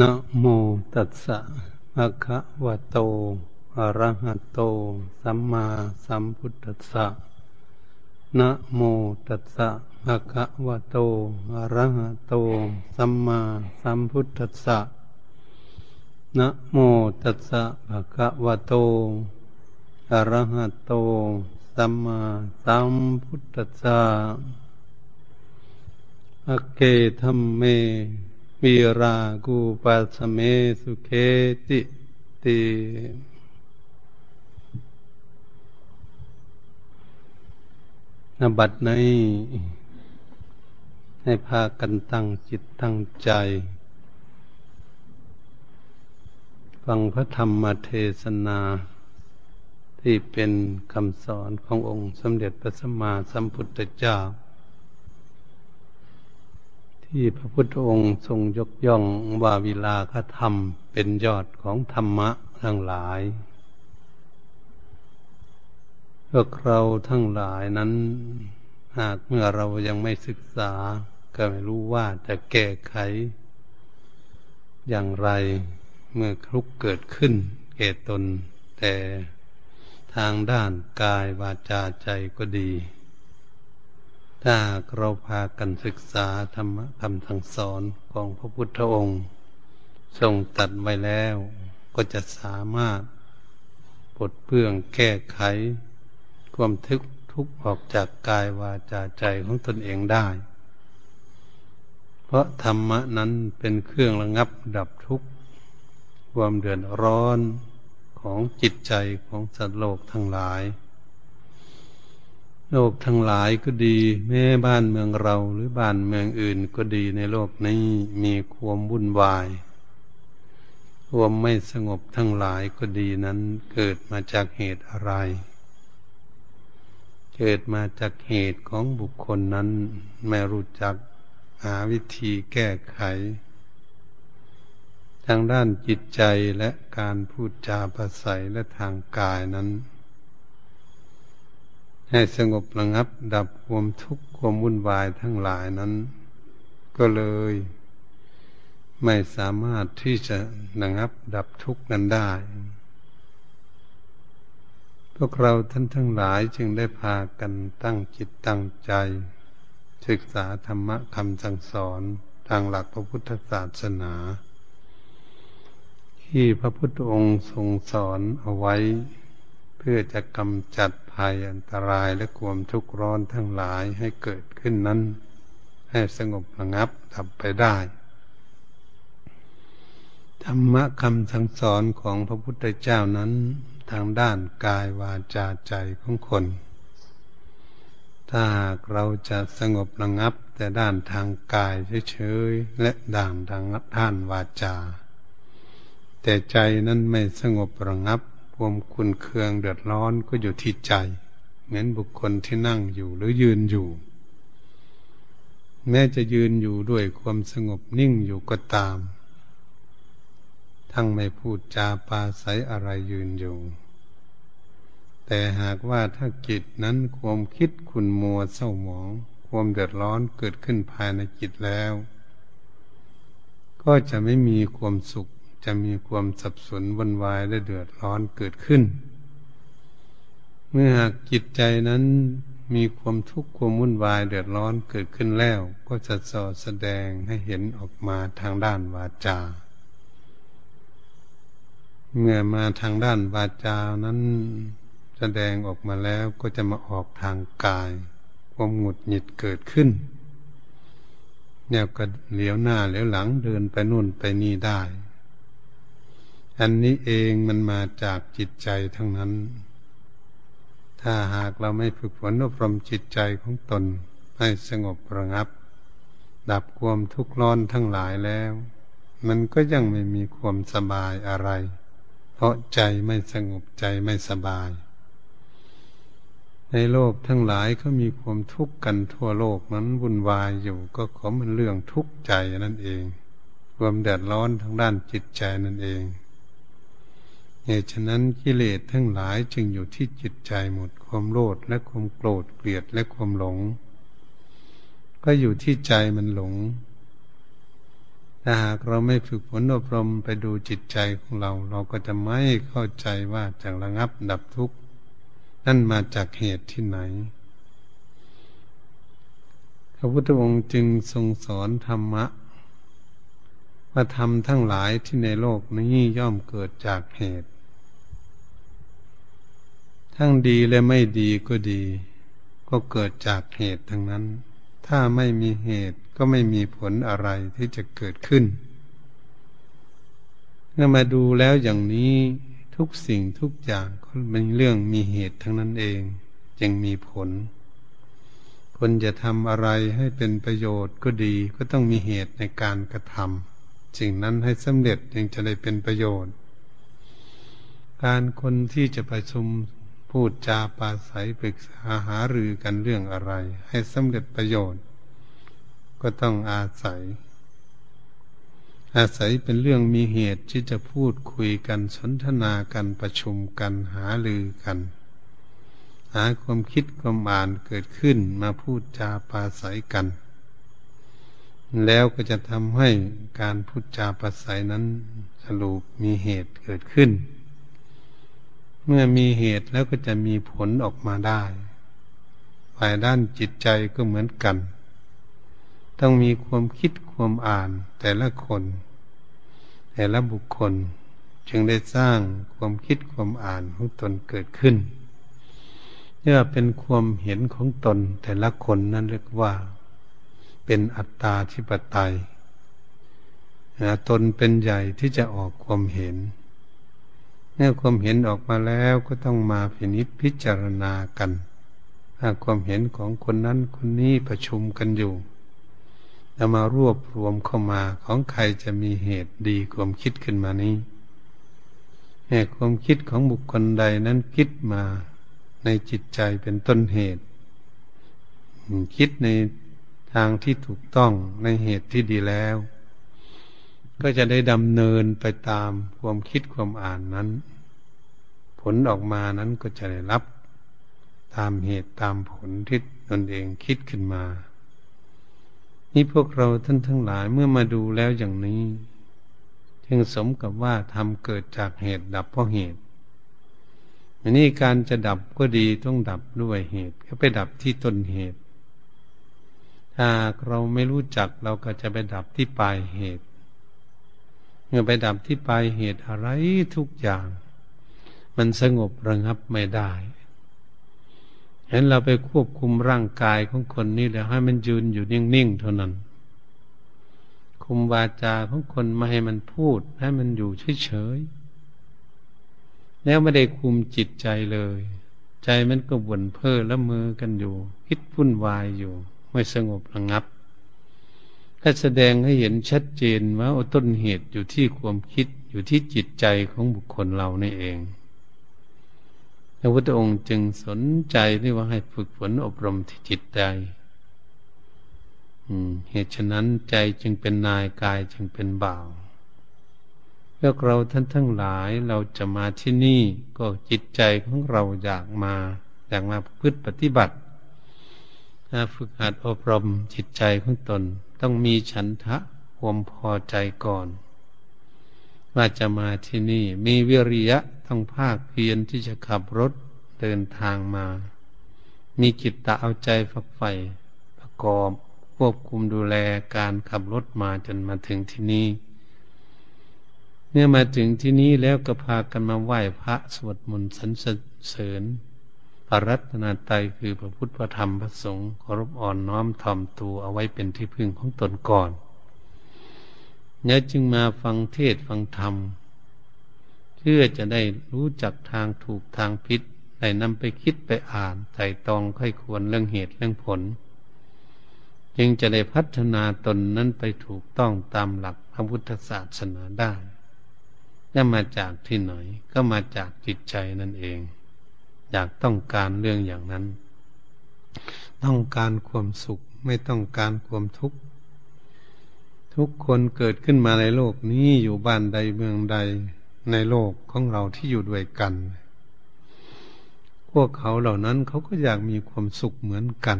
นะโมตัสสะภะคะวะโต อะระหะโต สัมมาสัมพุทธัสสะนะโมตัสสะภะคะวะโต อะระหะโต สัมมาสัมพุทธัสสะนะโมตัสสะภะคะวะโต อะระหะโต สัมมาสัมพุทธัสสะอเกธรรมเม วีรากูปัสเมสุเคติตินบัดในให้พากันตั้งจิตตั้งใจ ฟังพระธรรมเทศนา ที่เป็นคำสอนขององค์สมเด็จพระสัมมาสัมพุทธเจ้า ที่พระพุทธองค์ทรงยกย่องว่าวิลาคธรรมเป็นยอดของธรรมะทั้งหลายพวกเราทั้งหลายนั้น หากเมื่อเรายังไม่ศึกษา ก็ไม่รู้ว่าจะแก้ไข อย่างไรเมื่อคลุกเกิดขึ้นแก่ตน แต่ทางด้านกายวาจาใจก็ดี ถ้าเราพากันศึกษาธรรมคำสั่งสอนของพระพุทธองค์ ทรงตัดไว้แล้วก็จะสามารถปลดเปลื้องแก้ไข ความทึกทุกข์ออกจากกายวาจาใจของตนเองได้ เพราะธรรมะนั้นเป็นเครื่องระงับดับทุกข์ความเดือดร้อนของจิตใจของสัตว์โลกทั้งหลาย โลกทั้งหลายก็ดี แม้บ้านเมืองเราหรือบ้านเมืองอื่นก็ดีในโลกนี้มีความวุ่นวาย ความไม่สงบทั้งหลายก็ดีนั้นเกิดมาจากเหตุอะไร เกิดมาจากเหตุของบุคคลนั้นไม่รู้จักหาวิธีแก้ไข ทางด้านจิตใจและการพูดจาภาษาและทางกายนั้น ให้สงบระงับ ดับความทุกข์ความวุ่นวายทั้งหลายนั้น ก็เลยไม่สามารถที่จะระงับ ดับทุกข์นั้นได้ พวกเราท่านทั้งหลายจึงได้พากันตั้งจิตตั้งใจ ศึกษาธรรมะคำสั่งสอนทางหลักพระพุทธศาสนา ที่พระพุทธองค์ทรงสอนเอาไว้ พื่อจะกำจัดภัยอันตรายและความทุกข์ร้อนทั้งหลายให้เกิดขึ้นนั้น ให้สงบระงับดับไปได้ ธรรมะคำสั่งสอนของพระพุทธเจ้านั้น ทางด้านกายวาจาใจของคน ถ้าหากเราจะสงบระงับแต่ด้านทางกายเฉยๆและด่านทางด้านวาจา แต่ใจนั้นไม่สงบระงับ ความคุณเคืองเดือดร้อนก็อยู่ที่ใจเหมือนบุคคลที่นั่งอยู่หรือยืนอยู่ แม้จะยืนอยู่ด้วยความสงบนิ่งอยู่ก็ตาม ทั้งไม่พูดจาปาใสอะไรยืนอยู่ แต่หากว่าถ้าจิตนั้นความคิดขุนมัวเศร้าหมอง ความเดือดร้อนเกิดขึ้นภายในจิตแล้ว ก็จะไม่มีความสุข จะมีความสับสนวุ่นวายและเดือดร้อนเกิดขึ้น เมื่อหากจิตใจนั้นมีความทุกข์ความวุ่นวายเดือดร้อนเกิดขึ้นแล้ว ก็จะสอแสดงให้เห็นออกมาทางด้านวาจา เมื่อมาทางด้านวาจานั้น แสดงออกมาแล้วก็จะมาออกทางกาย ความหงุดหงิดเกิดขึ้นเนี่ยก็เหลียวหน้าเหลียวหลังเดินไปนู่นไปนี่ได้ อันนี้เองมันมาจากจิตใจทั้งนั้น ถ้าหากเราไม่ฝึกฝนอบรมจิตใจของตนให้สงบระงับ ดับความทุกข์ร้อนทั้งหลายแล้ว มันก็ยังไม่มีความสบายอะไร เพราะใจไม่สงบใจไม่สบาย ในโลกทั้งหลายก็มีความทุกข์กันทั่วโลกนั้นวุ่นวายอยู่ก็ขอมันเรื่องทุกข์ใจนั่นเอง ความเดือดร้อนทางด้านจิตใจนั่นเอง เหตุฉะนั้นกิเลสทั้งหลายจึงอยู่ที่จิตใจหมดความโลภและความโกรธเกลียดและความหลง ก็อยู่ที่ใจมันหลงถ้าหากเราไม่ฝึกฝนอบรมไปดูจิตใจของเรา เราก็จะไม่เข้าใจว่าจะระงับดับทุกข์นั่นมาจากเหตุที่ไหน พระพุทธองค์จึงทรงสอนธรรมะว่าธรรมทั้งหลายที่ในโลกนี้ย่อมเกิดจากเหตุ ทั้งดีและไม่ดีก็ดี ก็เกิดจากเหตุทั้งนั้น ถ้าไม่มีเหตุก็ไม่มีผลอะไรที่จะเกิดขึ้นเมื่อมาดูแล้วอย่างนี้ทุกสิ่งทุกอย่างก็เป็นเรื่องมีเหตุทั้งนั้นเอง จึงมีผล คนจะทำอะไรให้เป็นประโยชน์ก็ดีก็ต้องมีเหตุในการกระทำสิ่งนั้นให้สำเร็จจึงจะได้เป็นประโยชน์ การคนที่จะประชุม พูดจาปาศัยปรึกษาหารือกันเรื่องอะไร ให้สำเร็จประโยชน์ ก็ต้องอาศัย อาศัยเป็นเรื่องมีเหตุที่จะพูดคุยกันสนทนากันประชุมกันหาลือกัน หาความคิดความอ่านเกิดขึ้นมาพูดจาปาศัยกัน แล้วก็จะทำให้การพูดจาปาศัยนั้นสรุปมีเหตุเกิดขึ้น เมื่อมีเหตุแล้วก็จะมีผลออกมาได้ฝ่ายด้านจิตใจก็เหมือนกัน ต้องมีความคิดความอ่านแต่ละคน แต่ละบุคคลจึงได้สร้างความคิดความอ่านของตนเกิดขึ้นเนื่อเป็นความเห็นของตนแต่ละคนนั่นเรียกว่า เป็นอัตตาธิปไตยตนเป็นใหญ่ที่จะออกความเห็น เมื่อความเห็นออกมาแล้วก็ต้องมาพินิจพิจารณากันถ้าความเห็นของคนนั้นคนนี้ประชุมกันอยู่แล้วมารวบรวมเข้ามาของใครจะมีเหตุดีความคิดขึ้นมานี้แห่ความคิดของบุคคลใดนั้นคิดมาในจิตใจเป็นต้นเหตุ คิดในทางที่ถูกต้องในเหตุที่ดีแล้ว ก็จะได้ดำเนินไปตามความคิดความอ่านนั้น ผลออกมานั้นก็จะได้รับตามเหตุตามผลที่ตนเองคิดขึ้นมา นี่พวกเราท่านทั้งหลายเมื่อมาดูแล้วอย่างนี้ จึงสมกับว่าทำเกิดจากเหตุดับเพราะเหตุอันนี้การจะดับก็ดีต้องดับด้วยเหตุ ก็ไปดับที่ต้นเหตุ ถ้าเราไม่รู้จักเราก็จะไปดับที่ปลายเหตุ เมื่อไปดับที่ปลายเหตุอะไรทุกอย่าง มันสงบระงับไม่ได้เห็นเราไปควบคุมร่างกายของคนนี้แล้วให้มันยืนอยู่นิ่งๆเท่านั้น คุมวาจาของคนมาให้มันพูด ให้มันอยู่เฉยๆ แล้วไม่ได้คุมจิตใจเลย ใจมันก็บ่นเพ้อละเมอกันอยู่ คิดพุ่นวายอยู่ ไม่สงบระงับ ก็แสดงให้เห็นชัดเจนว่าต้นเหตุอยู่ที่ความคิดอยู่ที่จิตใจของบุคคลเรานี่เองพระพุทธองค์จึงสนใจที่ว่าให้ฝึกฝนอบรมที่จิตใจเหตุฉะนั้นใจจึงเป็นนายกายจึงเป็นบ่าวพวกเราท่านทั้งหลายเราจะมาที่นี่ก็จิตใจของเราอยากมาอยากมาพึ่ปฏิบัติฝึกหัดอบรมจิตใจของตน ต้องมีฉันทะความพอใจก่อน ว่าจะมาที่นี่ มีวิริยะต้องภาคเพียรที่จะขับรถเดินทางมา มีจิตตะเอาใจฝักใฝ่ประกอบควบคุมดูแลการขับรถมาจนมาถึงที่นี่เมื่อมาถึงที่นี้แล้วก็พากันมาไหว้พระสวดมนต์สรรเสริญ ระรัตนตรัยคือพระพุทธพระธรรมพระสงฆ์เคารพอ่อนน้อมถ่อมตัวเอาไว้เป็นที่พึ่งของตนก่อนเนี่ยจึงมาฟังเทศฟังธรรม เพื่อจะได้รู้จักทางถูกทางพิษได้นำไปคิดไปอ่านไต่ตองค่อยควรเรื่องเหตุเรื่องผล จึงจะได้พัฒนาตนนั้นไปถูกต้องตามหลักพระพุทธศาสนาได้จะมาจากที่ไหนก็มาจากจิตใจนั่นเอง อยากต้องการเรื่องอย่างนั้น ต้องการความสุขไม่ต้องการความทุกข์ทุกคนเกิดขึ้นมาในโลกนี้อยู่บ้านใดเมืองใดในโลกของเราที่อยู่ด้วยกัน พวกเขาเหล่านั้นเขาก็อยากมีความสุขเหมือนกัน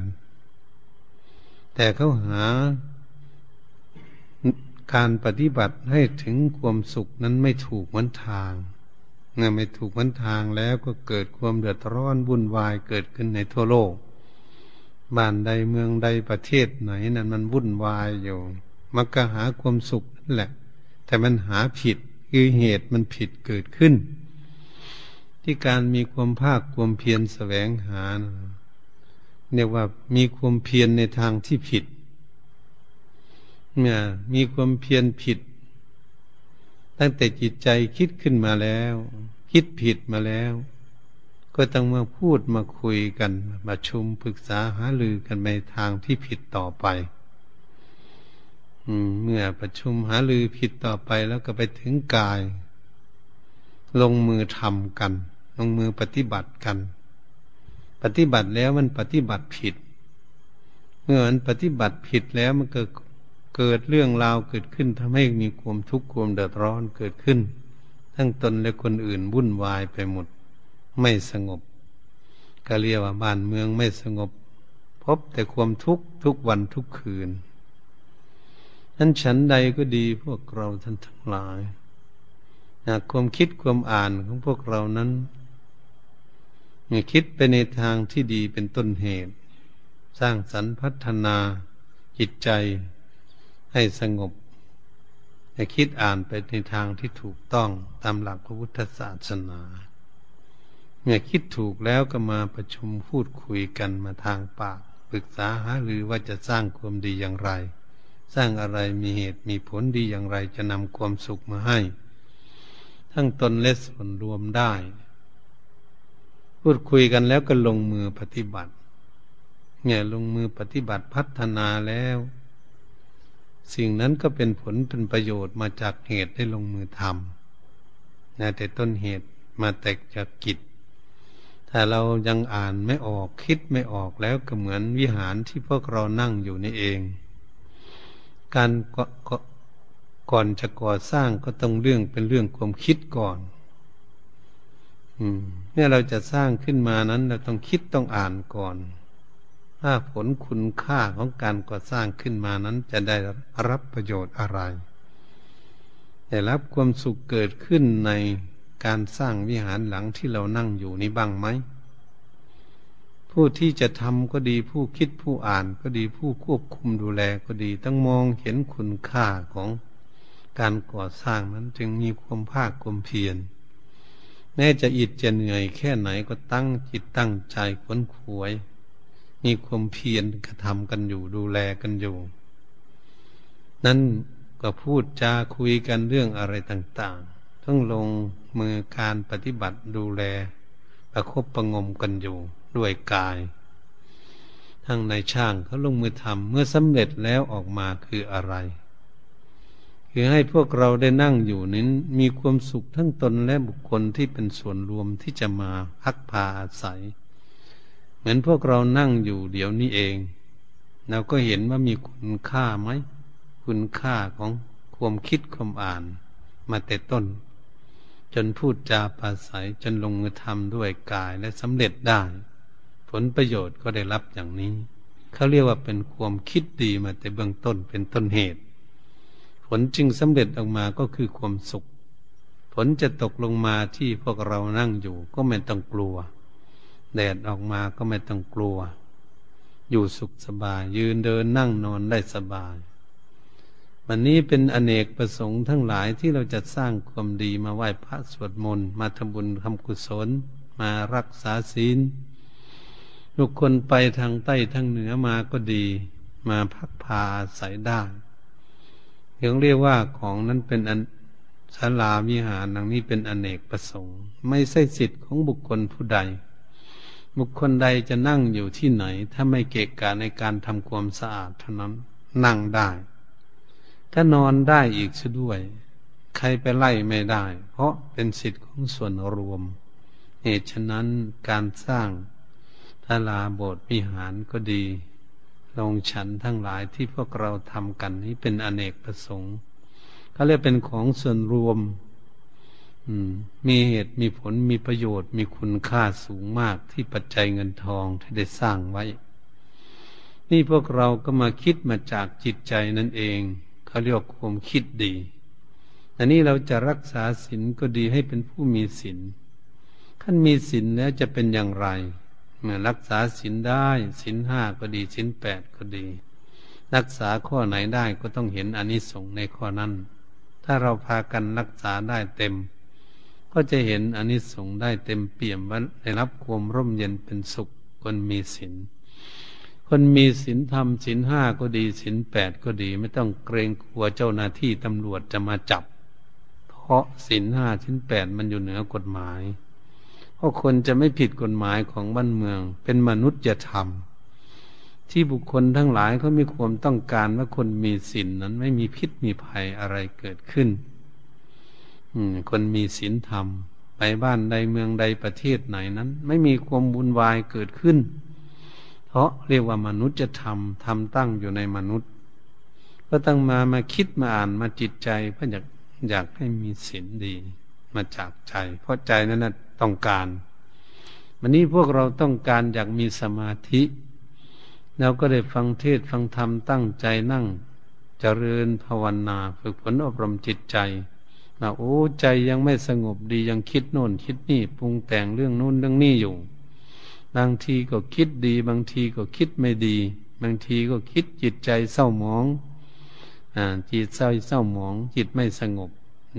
แต่เขาหาการปฏิบัติให้ถึงความสุขนั้นไม่ถูกวันทาง เมื่อไม่ถูกวันทางแล้วก็เกิดความเดือดร้อนวุ่นวายเกิดขึ้นในทั่วโลก บ้านใดเมืองใดประเทศไหนนั้นมันวุ่นวายอยู่ มันก็หาความสุขนั่นแหละ แต่มันหาผิดคือเหตุมันผิดเกิดขึ้น ที่การมีความภาคความเพียรแสวงหาเนี่ยว่ามีความเพียรในทางที่ผิดเนี่ยมีความเพียรผิด ตั้งแต่จิตใจคิดขึ้นมาแล้ว คิดผิดมาแล้ว ก็ต้องมาพูดมาคุยกันมาชุมปรึกษาหารือกันในทางที่ผิดต่อไปเมื่อประชุมหารือผิดต่อไปแล้วก็ไปถึงกาย ลงมือทำกัน ลงมือปฏิบัติกัน ปฏิบัติแล้วมันปฏิบัติผิด เมื่อมันปฏิบัติผิดแล้วมันเกิด เกิดเรื่องราวเกิดขึ้นทำให้มีความทุกข์ความเดือดร้อนเกิดขึ้น ทั้งตนและคนอื่นวุ่นวายไปหมด ไม่สงบ ก็เรียกว่าบ้านเมืองไม่สงบ พบแต่ความทุกข์ทุกวันทุกคืนนั้นฉันใดก็ดีพวกเราท่านทั้งหลายหากความคิดความอ่านของพวกเรานั้นคิดไปในทางที่ดีเป็นต้นเหตุ สร้างสรรค์พัฒนาจิตใจ ให้สงบให้คิดอ่านไปในทางที่ถูกต้องตามหลักพระพุทธศาสนาเมื่อคิดถูกแล้วก็มาประชุมพูดคุยกันมาทางปากปรึกษาหาหรือว่าจะสร้างความดีอย่างไร สร้างอะไรมีเหตุมีผลดีอย่างไรจะนำความสุขมาให้ ทั้งตนและส่วนรวมได้ พูดคุยกันแล้วก็ลงมือปฏิบัติเนี่ยลงมือปฏิบัติพัฒนาแล้ว สิ่งนั้นก็เป็นผลเป็นประโยชน์มาจากเหตุได้ลงมือทำนะแต่ต้นเหตุมาแตกจากกิจ ถ้าเรายังอ่านไม่ออกคิดไม่ออกแล้วก็เหมือนวิหารที่พวกเรานั่งอยู่นี่เอง การก่อนจะก่อสร้างก็ต้องเรื่องเป็นเรื่องความคิดก่อนอืมเนี่ยเราจะสร้างขึ้นมานั้นเราต้องคิดต้องอ่านก่อน ถ้าผลคุณค่าของการก่อสร้างขึ้นมานั้นจะได้รับประโยชน์อะไรได้รับความสุขเกิดขึ้นในการสร้างวิหารหลังที่เรานั่งอยู่นี้บ้างไหม ผู้ที่จะทำก็ดีผู้คิดผู้อ่านก็ดีผู้ควบคุมดูแลก็ดีต้องมองเห็นคุณค่าของการก่อสร้างนั้นจึงมีความภาคความเพียรแม้จะอิดจะเหนื่อยแค่ไหนก็ตั้งจิตตั้งใจขวนขวย มีความเพียรกระทำกันอยู่ดูแลกันอยู่ นั่นก็พูดจาคุยกันเรื่องอะไรต่างๆต้งลงมือการปฏิบัติดูแล ประคบประงมกันอยู่ด้วยกาย ทั้งในช่างเขาลงมือทำเมื่อสำเร็จแล้วออกมาคืออะไร คือให้พวกเราได้นั่งอยู่นั้นมีความสุขทั้งตนและบุคคลที่เป็นส่วนรวมที่จะมาพักพาอาศัย เหมือนพวกเรานั่งอยู่เดี๋ยวนี้เอง เราก็เห็นว่ามีคุณค่าไหม คุณค่าของความคิดความอ่าน มาแต่ต้น จนพูดจาปราศัยจนลงมือทำด้วยกายและสำเร็จได้ ผลประโยชน์ก็ได้รับอย่างนี้ เขาเรียกว่าเป็นความคิดดีมาแต่เบื้องต้นเป็นต้นเหตุ ผลจึงสำเร็จออกมาก็คือความสุข ผลจะตกลงมาที่พวกเรานั่งอยู่ก็ไม่ต้องกลัว แดดออกมาก็ไม่ต้องกลัว อยู่สุขสบาย ยืนเดินนั่งนอนได้สบาย วันนี้เป็นอเนกประสงค์ทั้งหลายที่เราจะสร้างความดีมาไหว้พระสวดมนต์มาทำบุญทำกุศล มารักษาศีลทุกคนไปทางใต้ทางเหนือมาก็ดี มาพักพาใส่ได้ยังเรียกว่าของนั้นเป็นอันศาลาวิหารนังนี้เป็นอเนกประสงค์ ไม่ใช่สิทธิ์ของบุคคลผู้ใด บุคคลใดจะนั่งอยู่ที่ไหน ถ้าไม่เกะกะในการทำความสะอาดเท่านั้น นั่งได้ ถ้านอนได้อีกซะด้วย ใครไปไล่ไม่ได้ เพราะเป็นสิทธิ์ของส่วนรวม เหตุฉะนั้นการสร้างทาลาโบสถ์วิหารก็ดี ลงฉันทั้งหลายที่พวกเราทำกันนี้เป็นอเนกประสงค์เขาเรียกเป็นของส่วนรวม มีเหตุมีผลมีประโยชน์ มีคุณค่าสูงมากที่ปัจจัยเงินทองที่ได้สร้างไว้ นี่พวกเราก็มาคิดมาจากจิตใจนั่นเองเขาเรียกความคิดดี อันนี้เราจะรักษาศีลก็ดีให้เป็นผู้มีศีลขั้นมีศีลแล้วจะเป็นอย่างไร เมื่อรักษาศีลได้ศีลห้าก็ดีศีลแปดก็ดี รักษาข้อไหนได้ก็ต้องเห็นอนิสงส์ในข้อนั้น ถ้าเราพากันรักษาได้เต็ม ก็จะเห็นอนิสงส์ได้เต็มเปี่ยมว่าได้รับความร่มเย็นเป็นสุขคนมีศีลคนมีศีลธรรมศีลห้าก็ดีศีลแปดก็ดี ไม่ต้องเกรงกลัวเจ้าหน้าที่ตำรวจจะมาจับ เพราะศีลห้าศีลแปดมันอยู่เหนือกฎหมาย เพราะคนจะไม่ผิดกฎหมายของบ้านเมือง เป็นมนุษยธรรม ที่บุคคลทั้งหลายเขามีความต้องการว่าคนมีศีลนั้นไม่มีพิษมีภัยอะไรเกิดขึ้น คนมีศีลธรรม ไปบ้านใดเมืองใดประเทศไหนนั้น ไม่มีความบุญวายเกิดขึ้น เพราะเรียกว่ามนุษย์จะทำทำตั้งอยู่ในมนุษย์ ก็ตั้งมามาคิดมาอ่านมาจิตใจเพื่ออยากอยากให้มีศีลดี มาจากใจ เพราะใจนั้นนะต้องการวันนี้พวกเราต้องการอยากมีสมาธิเราก็ได้ฟังเทศฟังธรรมตั้งใจนั่งจเจริญภาวนา ฝึกฝนอบรมจิตใจ นะโอ้ใจยังไม่สงบดียังคิดโน่น คิดนี่ปรุงแต่งเรื่องโน้นเรื่องนี้อยู่ บางทีก็คิดดี บางทีก็คิดไม่ดี บางทีก็คิดจิตใจเศร้าหมองอ่าจิตเศร้าเศร้าหมอง จิตไม่สงบ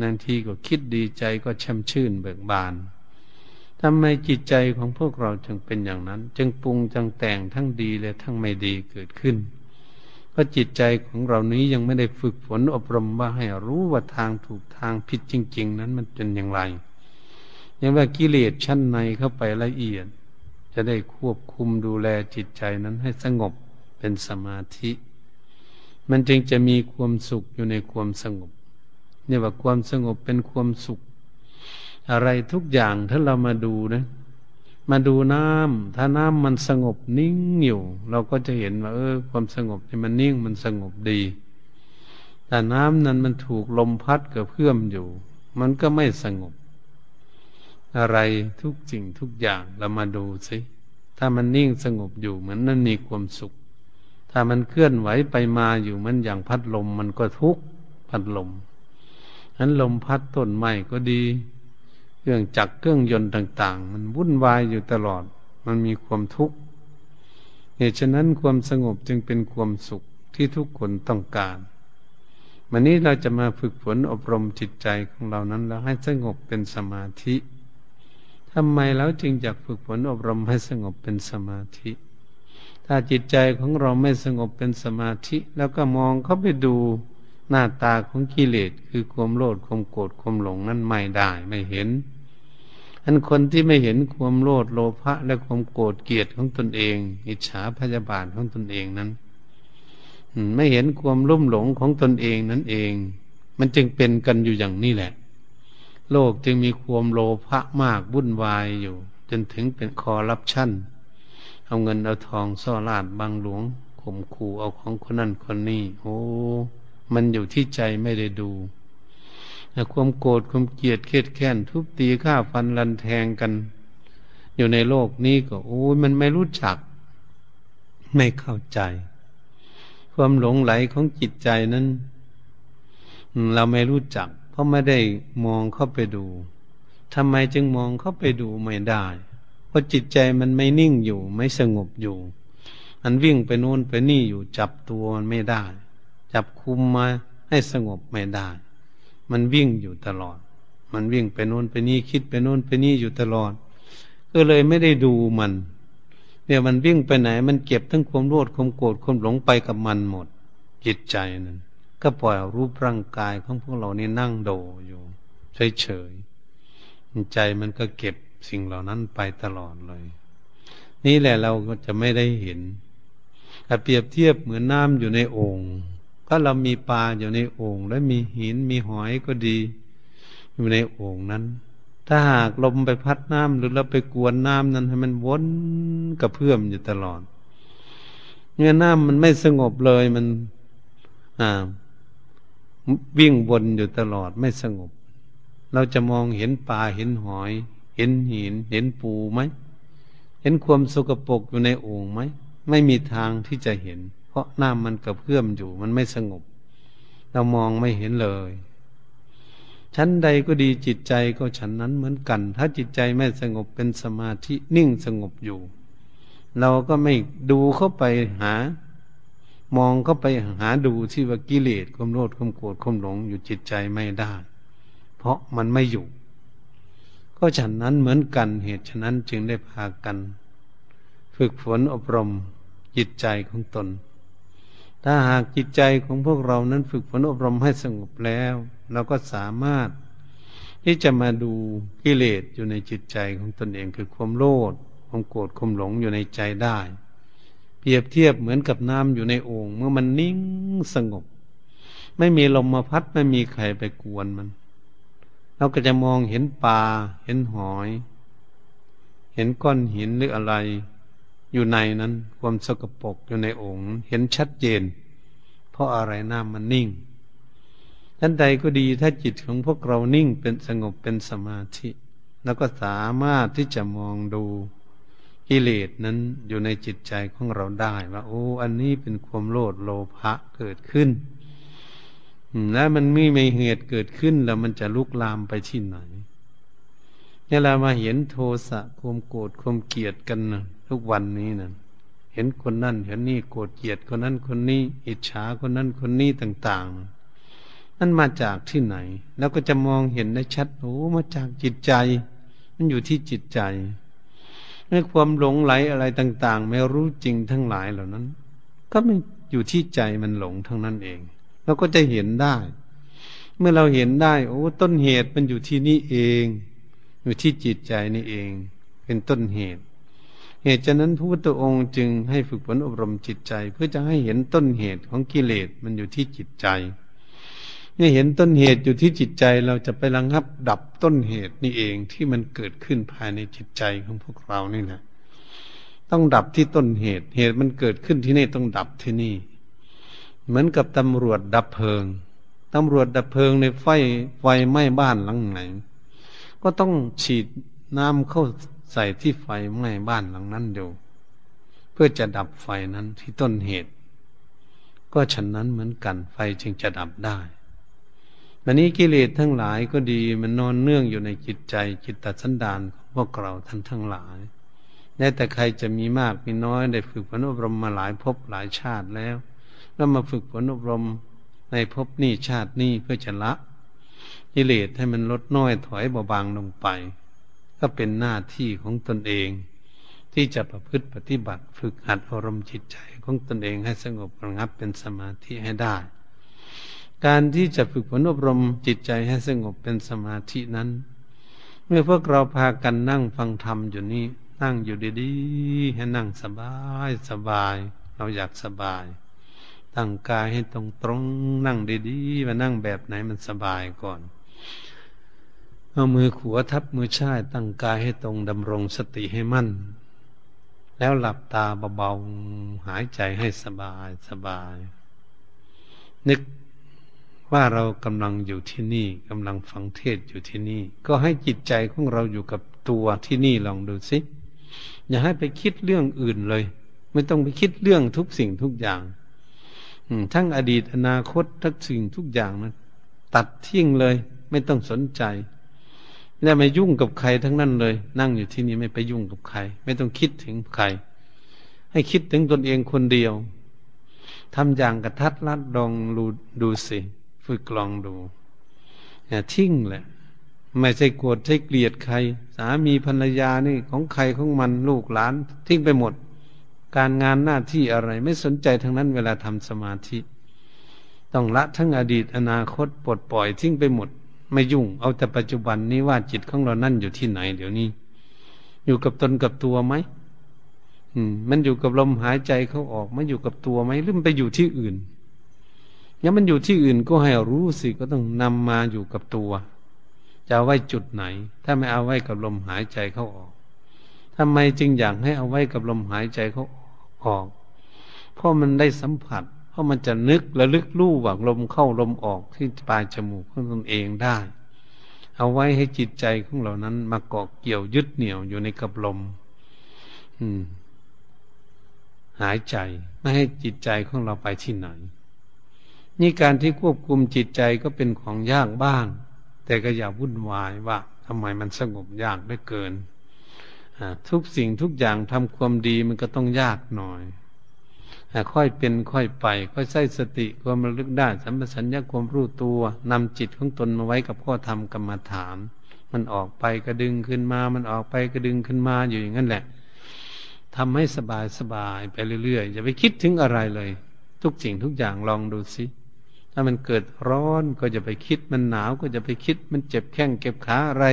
บางทีก็คิดดีใจก็ช่ำชื่นเบิกบานทำไมจิตใจของพวกเราจึงเป็นอย่างนั้น จึงปรุงจังแต่งทั้งดีและทั้งไม่ดีเกิดขึ้น เพราะจิตใจของเรานี้ยังไม่ได้ฝึกฝนอบรมว่าให้รู้ว่าทางถูกทางผิดจริง ๆ นั้นมันเป็นอย่างไรอย่างว่ากิเลสชั้นในเข้าไปละเอียด จะได้ควบคุมดูแลจิตใจนั้นให้สงบเป็นสมาธิ มันจึงจะมีความสุขอยู่ในความสงบเนี่ยว่าความสงบเป็นความสุข อะไรทุกอย่างถ้าเรามาดูนะ มาดูน้ำถ้าน้ำมันสงบนิ่งอยู่ เราก็จะเห็นว่าเออ ความสงบที่มันนิ่งมันสงบดี แต่น้ำนั้นมันถูกลมพัดกับเพื่อมอยู่ มันก็ไม่สงบ อะไรทุกสิ่งทุกอย่างเรามาดูสิถ้ามันนิ่งสงบอยู่เหมือนนั้นมีความสุข ถ้ามันเคลื่อนไหวไปมาอยู่มันอย่างพัดลมมันก็ทุกข์พัดลมนั้นลมพัดต้นไม้ก็ดี เรื่องจักรเครื่องยนต์ต่าง ๆ มันวุ่นวายอยู่ตลอด มันมีความทุกข์เหตุฉะนั้นความสงบจึงเป็นความสุขที่ทุกคนต้องการวันนี้เราจะมาฝึกฝนอบรมจิตใจของเรานั้นแล้วให้สงบเป็นสมาธิทำไมเราจึงอยากฝึกฝนอบรมให้สงบเป็นสมาธิ ถ้าจิตใจของเราไม่สงบเป็นสมาธิ แล้วก็มองเข้าไปดู หน้าตาของกิเลสคือความโลภความโกรธความหลงนั้นไม่ได้ไม่เห็นอันคนที่ไม่เห็นความโลภโลภะและความโกรธเกลียดของตนเอง อิจฉาพยาบาทของตนเองนั้นไม่เห็นความรุ่มหลงของตนเองนั่นเอง มันจึงเป็นกันอยู่อย่างนี้แหละ โลกจึงมีความโลภะมากวุ่นวายอยู่ จนถึงเป็นคอรับชั่นเอาเงินเอาทองซ่อลาดบางหลวงข่มขู่เอาของคนนั้นคนนี้โอ้ มันอยู่ที่ใจไม่ได้ดูความโกรธความเกลียดเครียดแค้นทุบตีฆ่าฟันรันแทงกัน อยู่ในโลกนี้ก็โอ้ยมันไม่รู้จัก ไม่เข้าใจ ความหลงไหลของจิตใจนั้น เราไม่รู้จัก เพราะไม่ได้มองเข้าไปดูทำไมจึงมองเข้าไปดูไม่ได้ เพราะจิตใจมันไม่นิ่งอยู่ ไม่สงบอยู่ มันวิ่งไปโน่นไปนี่อยู่จับตัวมันไม่ได้ จับคุมมาให้สงบไม่ได้ มันวิ่งอยู่ตลอด มันวิ่งไปโน่นไปนี่คิดไปโน่นไปนี่อยู่ตลอด ก็เลยไม่ได้ดูมัน เนี่ยมันวิ่งไปไหน มันเก็บทั้งความโลภความโกรธความหลงไปกับมันหมด จิตใจนั้นก็ปล่อยรูปร่างกายของพวกเรานี่นั่งโดอยู่เฉยๆใจมันก็เก็บสิ่งเหล่านั้นไปตลอดเลย นี่แหละเราก็จะไม่ได้เห็นเปรียบเทียบเหมือนน้ำอยู่ในโอ่ง ก็เรามีปลาอยู่ในโอ่งและมีหินมีหอยก็ดี อยู่ในโอ่งนั้น ถ้าหากลมไปพัดน้ำหรือเราไปกวนน้ำนั้นให้มันวนกระเพื่อมอยู่ตลอดเงื่อน้ำมันไม่สงบเลยมัน อ่า วิ่งวนอยู่ตลอดไม่สงบ เราจะมองเห็นปลาเห็นหอย เห็นหิน เห็นปูไหมเห็นความสกปรกอยู่ในโอ่งไหมไม่มีทางที่จะเห็น เพราะน้ำมันกระเพื่อมอยู่ มันไม่สงบ เรามองไม่เห็นเลยชั้นใดก็ดีจิตใจก็ฉันนั้นเหมือนกัน ถ้าจิตใจไม่สงบเป็นสมาธินิ่งสงบอยู่ เราก็ไม่ดูเข้าไปหา มองเข้าไปหาดูที่ว่ากิเลสความโลภความโกรธความหลงอยู่จิตใจไม่ได้ เพราะมันไม่อยู่ ก็ฉันนั้นเหมือนกันเหตุฉะนั้นจึงได้พากัน ฝึกฝนอบรมจิตใจของตน ถ้าหากจิตใจของพวกเรานั้นฝึกฝนอบรมให้สงบแล้ว เราก็สามารถที่จะมาดูกิเลสอยู่ในจิตใจของตนเองคือความโลภความโกรธความหลงอยู่ในใจได้ เปรียบเทียบเหมือนกับน้ำอยู่ในโอ่งเมื่อมันนิ่งสงบ ไม่มีลมมาพัดไม่มีใครไปกวนมัน เราก็จะมองเห็นปลาเห็นหอย เห็นก้อนหินหรืออะไร อยู่ในนั้น ความสกปรกอยู่ในองค์เห็นชัดเจน เพราะอะไรน้ำมันนิ่งท่านใดก็ดีถ้าจิตของพวกเรานิ่งเป็นสงบเป็นสมาธิ แล้วก็สามารถที่จะมองดูกิเลสนั้นอยู่ในจิตใจของเราได้ว่าโอ้อันนี้เป็นความโลดโลภะเกิดขึ้นแล้วมันไม่มีเหตุเกิดขึ้นแล้วมันจะลุกลามไปที่ไหนเนี่ยเรามาเห็นโทสะความโกรธความเกลียดกันนะ ทุกวันนี้นะเห็นคนนั่นเห็นนี่โกรธเกลียดคนนั้นคนนี้ อิจฉาคนนั้นคนนี้ต่างๆ นั่นมาจากที่ไหน แล้วก็จะมองเห็นได้ชัดโอ้มาจากจิตใจ มันอยู่ที่จิตใจในความหลงไหลอะไรต่าง ๆ ไม่รู้จริงทั้งหลายเหล่านั้น ก็ไม่อยู่ที่ใจมันหลงทั้งนั้นเองเราก็จะเห็นได้ เมื่อเราเห็นได้ โอ้ ต้นเหตุมันอยู่ที่นี่เอง อยู่ที่จิตใจนี่เอง เป็นต้นเหตุ เหตุฉะนั้นพระพุทธองค์จึงให้ฝึกฝนอบรมจิตใจ เพื่อจะให้เห็นต้นเหตุของกิเลสมันอยู่ที่จิตใจเมื่อเห็นต้นเหตุอยู่ที่จิตใจเราจะไประงับดับต้นเหตุนี่เองที่มันเกิดขึ้นภายในจิตใจของพวกเรานี่แหละต้องดับที่ต้นเหตุ เหตุมันเกิดขึ้นที่นี่ต้องดับที่นี่ เหมือนกับตำรวจดับเพลิงตำรวจดับเพลิงในไฟไฟไหม้บ้านหลังไหน ก็ต้องฉีดน้ำเข้า ใส่ที่ไฟไหม้บ้านหลังนั้นอยู่เพื่อจะดับไฟนั้นที่ต้นเหตุ ก็ฉันนั้นเหมือนกันไฟจึงจะดับได้วันนี้กิเลสทั้งหลายก็ดีมันนอนเนื่องอยู่ในจิตใจจิตตสันดานของพวกเราท่านทั้งหลายแม้แต่ใครจะมีมากมีน้อยได้ฝึกฝนอบรมมาหลายภพหลายชาติแล้ว แล้วมาฝึกฝนอบรมในภพนี้ชาตินี้เพื่อจะละกิเลสให้มันลดน้อยถอยเบาบางลงไป ก็เป็นหน้าที่ของตนเอง ที่จะประพฤติปฏิบัติฝึกหัดอารมณ์จิตใจของตนเองให้สงบระงับเป็นสมาธิให้ได้ การที่จะฝึกฝนอบรมจิตใจให้สงบเป็นสมาธินั้น เมื่อพวกเราพากันนั่งฟังธรรมอยู่นี่นั่งอยู่ดีๆให้นั่งสบายสบาย เราอยากสบายตั้งกายให้ตรงตรงนั่งดีๆมานั่งแบบไหนมันสบายก่อน เอามือขวาทับมือช่ายตั้งกายให้ตรงดำรงสติให้มั่น แล้วหลับตาเบาๆหายใจให้สบายสบาย นึกว่าเรากำลังอยู่ที่นี่กำลังฟังเทศอยู่ที่นี่ ก็ให้จิตใจของเราอยู่กับตัวที่นี่ลองดูสิ อย่าให้ไปคิดเรื่องอื่นเลย ไม่ต้องไปคิดเรื่องทุกสิ่งทุกอย่างทั้งอดีตอนาคตทุกสิ่งทุกอย่างนะตัดทิ้งเลย ไม่ต้องสนใจ ไม่ได้ไม่ยุ่งกับใครทั้งนั้นเลย นั่งอยู่ที่นี่ไม่ไปยุ่งกับใคร ไม่ต้องคิดถึงใคร ให้คิดถึงตนเองคนเดียวทำอย่างกระทัดรัดดองดูดูสิ ฝึกลองดูอย่าทิ้งแหละ ไม่ใช่โกรธใช่เกลียดใคร สามีภรรยานี่ของใครของมันลูกหลาน ทิ้งไปหมด การงานหน้าที่อะไร ไม่สนใจทั้งนั้นเวลาทำสมาธิ ต้องละทั้งอดีตอนาคตปลดปล่อยทิ้งไปหมด ไม่ยุ่ง เอาแต่ปัจจุบันนี้ว่าจิตของเรานั่นอยู่ที่ไหน เดี๋ยวนี้ อยู่กับตนกับตัวไหมอืม มันอยู่กับลมหายใจเขาออกมันอยู่กับตัวไหมหรือมันไปอยู่ที่อื่นยังมันอยู่ที่อื่นก็ให้รู้สิก็ต้องนำมาอยู่กับตัว จะเอาไว้จุดไหน ถ้าไม่เอาไว้กับลมหายใจเขาออกทำไมจึงอยากให้เอาไว้กับลมหายใจเขาออก เพราะมันได้สัมผัส เพราะมันจะนึกและลึกลู่ว่าลมเข้าลมออกที่ปลายจมูกของตนเองได้ เอาไว้ให้จิตใจของเรานั้น มาเกาะเกี่ยวยึดเหนี่ยวอยู่ในกับลม อืม หายใจไม่ให้จิตใจของเราไปที่ไหน นี่การที่ควบคุมจิตใจก็เป็นของยากบ้าง แต่ก็อย่าวุ่นวายว่าทำไมมันสงบยากได้เกินทุกสิ่งทุกอย่างทำความดีมันก็ต้องยากหน่อย ค่อยเป็นค่อยไป ค่อยใส่สติความระลึกได้สัมปชัญญะความรู้ตัวนำจิตของตนมาไว้กับข้อธรรมกรรมฐาน มันออกไปกระดึงขึ้นมา มันออกไปกระดึงขึ้นมาอยู่อย่างนั้นแหละทำให้สบายสบายไปเรื่อยๆอย่าไปคิดถึงอะไรเลย ทุกสิ่งทุกอย่างลองดูสิถ้ามันเกิดร้อนก็จะไปคิดมันหนาวก็จะไปคิดมันเจ็บแข้งเก็บขาอะไร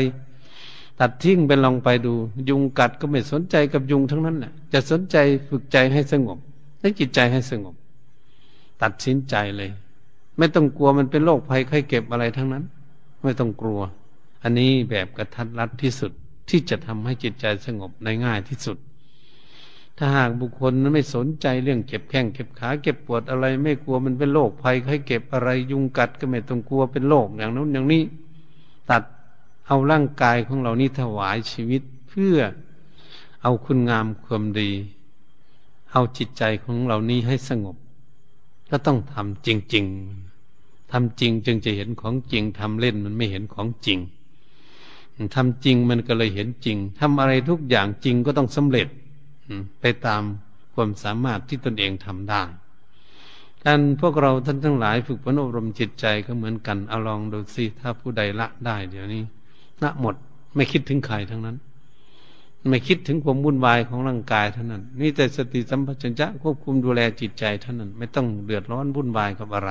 ตัดทิ้งไปลองไปดู ยุงกัดก็ไม่สนใจกับยุงทั้งนั้นแหละจะสนใจฝึกใจให้สงบ ให้จิตใจให้สงบ ตัดสินใจเลย ไม่ต้องกลัวมันเป็นโรคภัยไข้เก็บอะไรทั้งนั้น ไม่ต้องกลัว อันนี้แบบกระทัดรัดที่สุดที่จะทำให้จิตใจสงบในง่ายที่สุด ถ้าหากบุคคลนั้นไม่สนใจเรื่องเก็บแข้งเก็บขาเก็บปวดอะไร ไม่กลัวมันเป็นโรคภัยไข้เก็บอะไร ยุงกัดก็ไม่ต้องกลัวเป็นโรคอย่างนั้นอย่างนี้ ตัดเอาร่างกายของเรานี้ถวายชีวิตเพื่อเอาคุณงามความดี เอาจิตใจของเรานี้ให้สงบ ก็ต้องทำจริง ๆทำจริงจึงจะเห็นของจริงทำเล่นมันไม่เห็นของจริงทำจริงมันก็เลยเห็นจริงทำอะไรทุกอย่างจริงก็ต้องสำเร็จไปตามความสามารถที่ตนเองทำได้การพวกเราท่านทั้งหลายฝึกฝนอบรมจิตใจก็เหมือนกันเอาลองดูสิถ้าผู้ใดละได้ เดี๋ยวนี้ละหมดไม่คิดถึงใครทั้งนั้น ไม่คิดถึงความวุ่นวายของร่างกายเท่านั้น นี่แต่สติสัมปชัญญะควบคุมดูแลจิตใจเท่านั้น ไม่ต้องเดือดร้อนวุ่นวายกับอะไร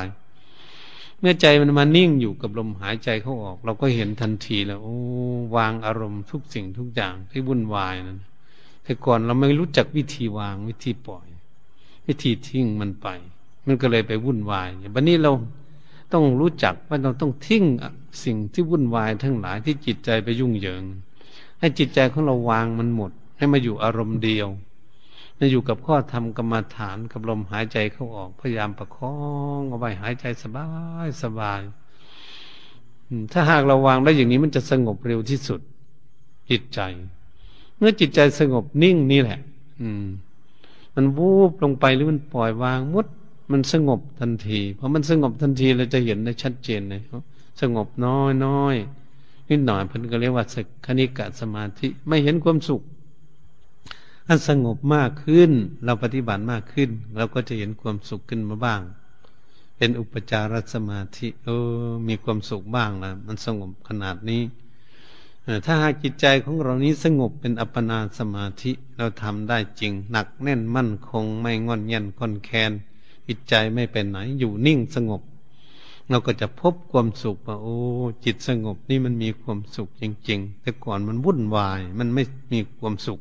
เมื่อใจมันมานิ่งอยู่กับลมหายใจเข้าออก เราก็เห็นทันทีแล้วโอ้วางอารมณ์ทุกสิ่งทุกอย่างที่วุ่นวายนั้นแต่ก่อนเราไม่รู้จักวิธีวางวิธีปล่อย วิธีทิ้งมันไป มันก็เลยไปวุ่นวายวันนี้เราต้องรู้จักว่าเราต้องทิ้งสิ่งที่วุ่นวายทั้งหลายที่จิตใจไปยุ่งเหยิง ให้จิตใจของเราวางมันหมด ให้มาอยู่อารมณ์เดียวมาอยู่กับข้อธรรมกรรมฐานกับลมหายใจเข้าออกพยายามประคองเอาไว้หายใจสบายสบายถ้าหากเราวางได้อย่างนี้มันจะสงบเร็วที่สุด จิตใจ เมื่อจิตใจสงบนิ่งนี่แหละ อืม มันวูบลงไปหรือมันปล่อยวางมุดมันสงบทันที เพอมันสงบทันทีเราจะเห็นได้ชัดเจนเลยสงบน้อยน้อย นิดหน่อยเพิ่นก็เรียกว่าสักคณิกะสมาธิไม่เห็นความสุข อันสงบมากขึ้น เราปฏิบัติมากขึ้น เราก็จะเห็นความสุขขึ้นมาบ้าง เป็นอุปจารสมาธิ เออ มีความสุขบ้างนะมันสงบขนาดนี้ถ้าหากจิตใจของเรานี้สงบเป็นอัปปนาสมาธิเราทำได้จริง หนักแน่นมั่นคง ไม่งอนเงันคอนแคนจิตใจไม่เป็นไหน อยู่นิ่งสงบ เราก็จะพบความสุขว่าโอ้ จิตสงบนี่มันมีความสุขจริง ๆ แต่ก่อนมันวุ่นวาย มันไม่มีความสุข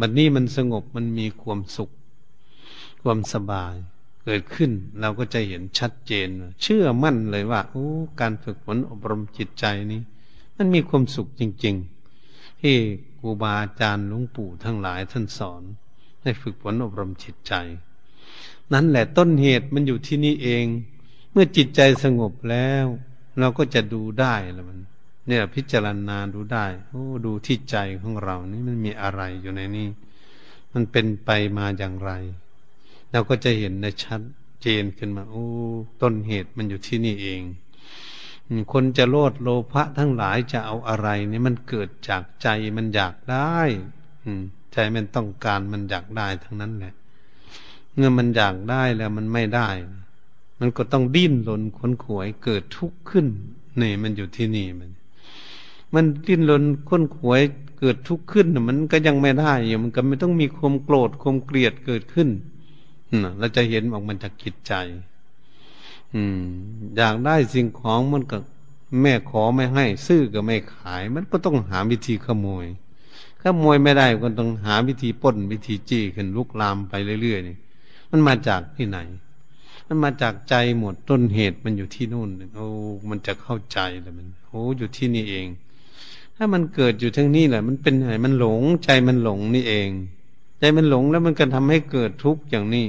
บัดนนี้มันสงบมันมีความสุข ความสบาย เกิดขึ้น เราก็จะเห็นชัดเจน เชื่อมั่นเลยว่า โอ้ การฝึกฝนอบรมจิตใจนี้ มันมีความสุขจริง ๆ ที่ครูบาอาจารย์หลวงปู่ทั้งหลายท่านสอนให้ฝึกฝนอบรมจิตใจ นั่นแหละต้นเหตุมันอยู่ที่นี่เอง เมื่อจิตใจสงบแล้ว เราก็จะดูได้ล้วมัน เนี่ย พิจารณาดูได้โอ้ดูที่ใจของเรา นี่มันมีอะไรอยู่ในนี้ มันเป็นไปมาอย่างไร เราก็จะเห็นในชัดเจนขึ้นมา โอ้ ต้นเหตุมันอยู่ที่นี่เองคนจะโลดโลภะทั้งหลายจะเอาอะไรนี่มันเกิดจากใจมันอยากได้ อืม ใจมันต้องการมันอยากได้ทั้งนั้นแหละเมื่อมันอยากได้แล้วมันไม่ได้ มันก็ต้องดิ้นรนขนขวยเกิดทุกข์ขึ้นนี่มันอยู่ที่นี่มัน มันดิ้นรนขนขวยเกิดทุกข์ขึ้นมันก็ยังไม่ได้อยู่มันก็ไม่ต้องมีความโกรธความเกลียดเกิดขึ้นเราจะเห็นออกมันจากจิตใจ อืม อยากได้สิ่งของมันก็แม่ขอไม่ให้ ซื้อก็ไม่ขาย มันก็ต้องหาวิธีขโมยขโมยไม่ได้ก็ต้องหาวิธีป้นวิธีจี้ขึ้นลุกลามไปเรื่อยๆนี่มันมาจากที่ไหน มันมาจากใจหมดต้นเหตุมันอยู่ที่นู่นโอ้มันจะเข้าใจเลยมันโอ้อยู่ที่นี่เอง ถ้ามันเกิดอยู่ทั้งนี้แหละ มันเป็นไรมันหลง ใจมันหลงนี่เอง ใจมันหลงแล้วมันก็ทำให้เกิดทุกข์อย่างนี้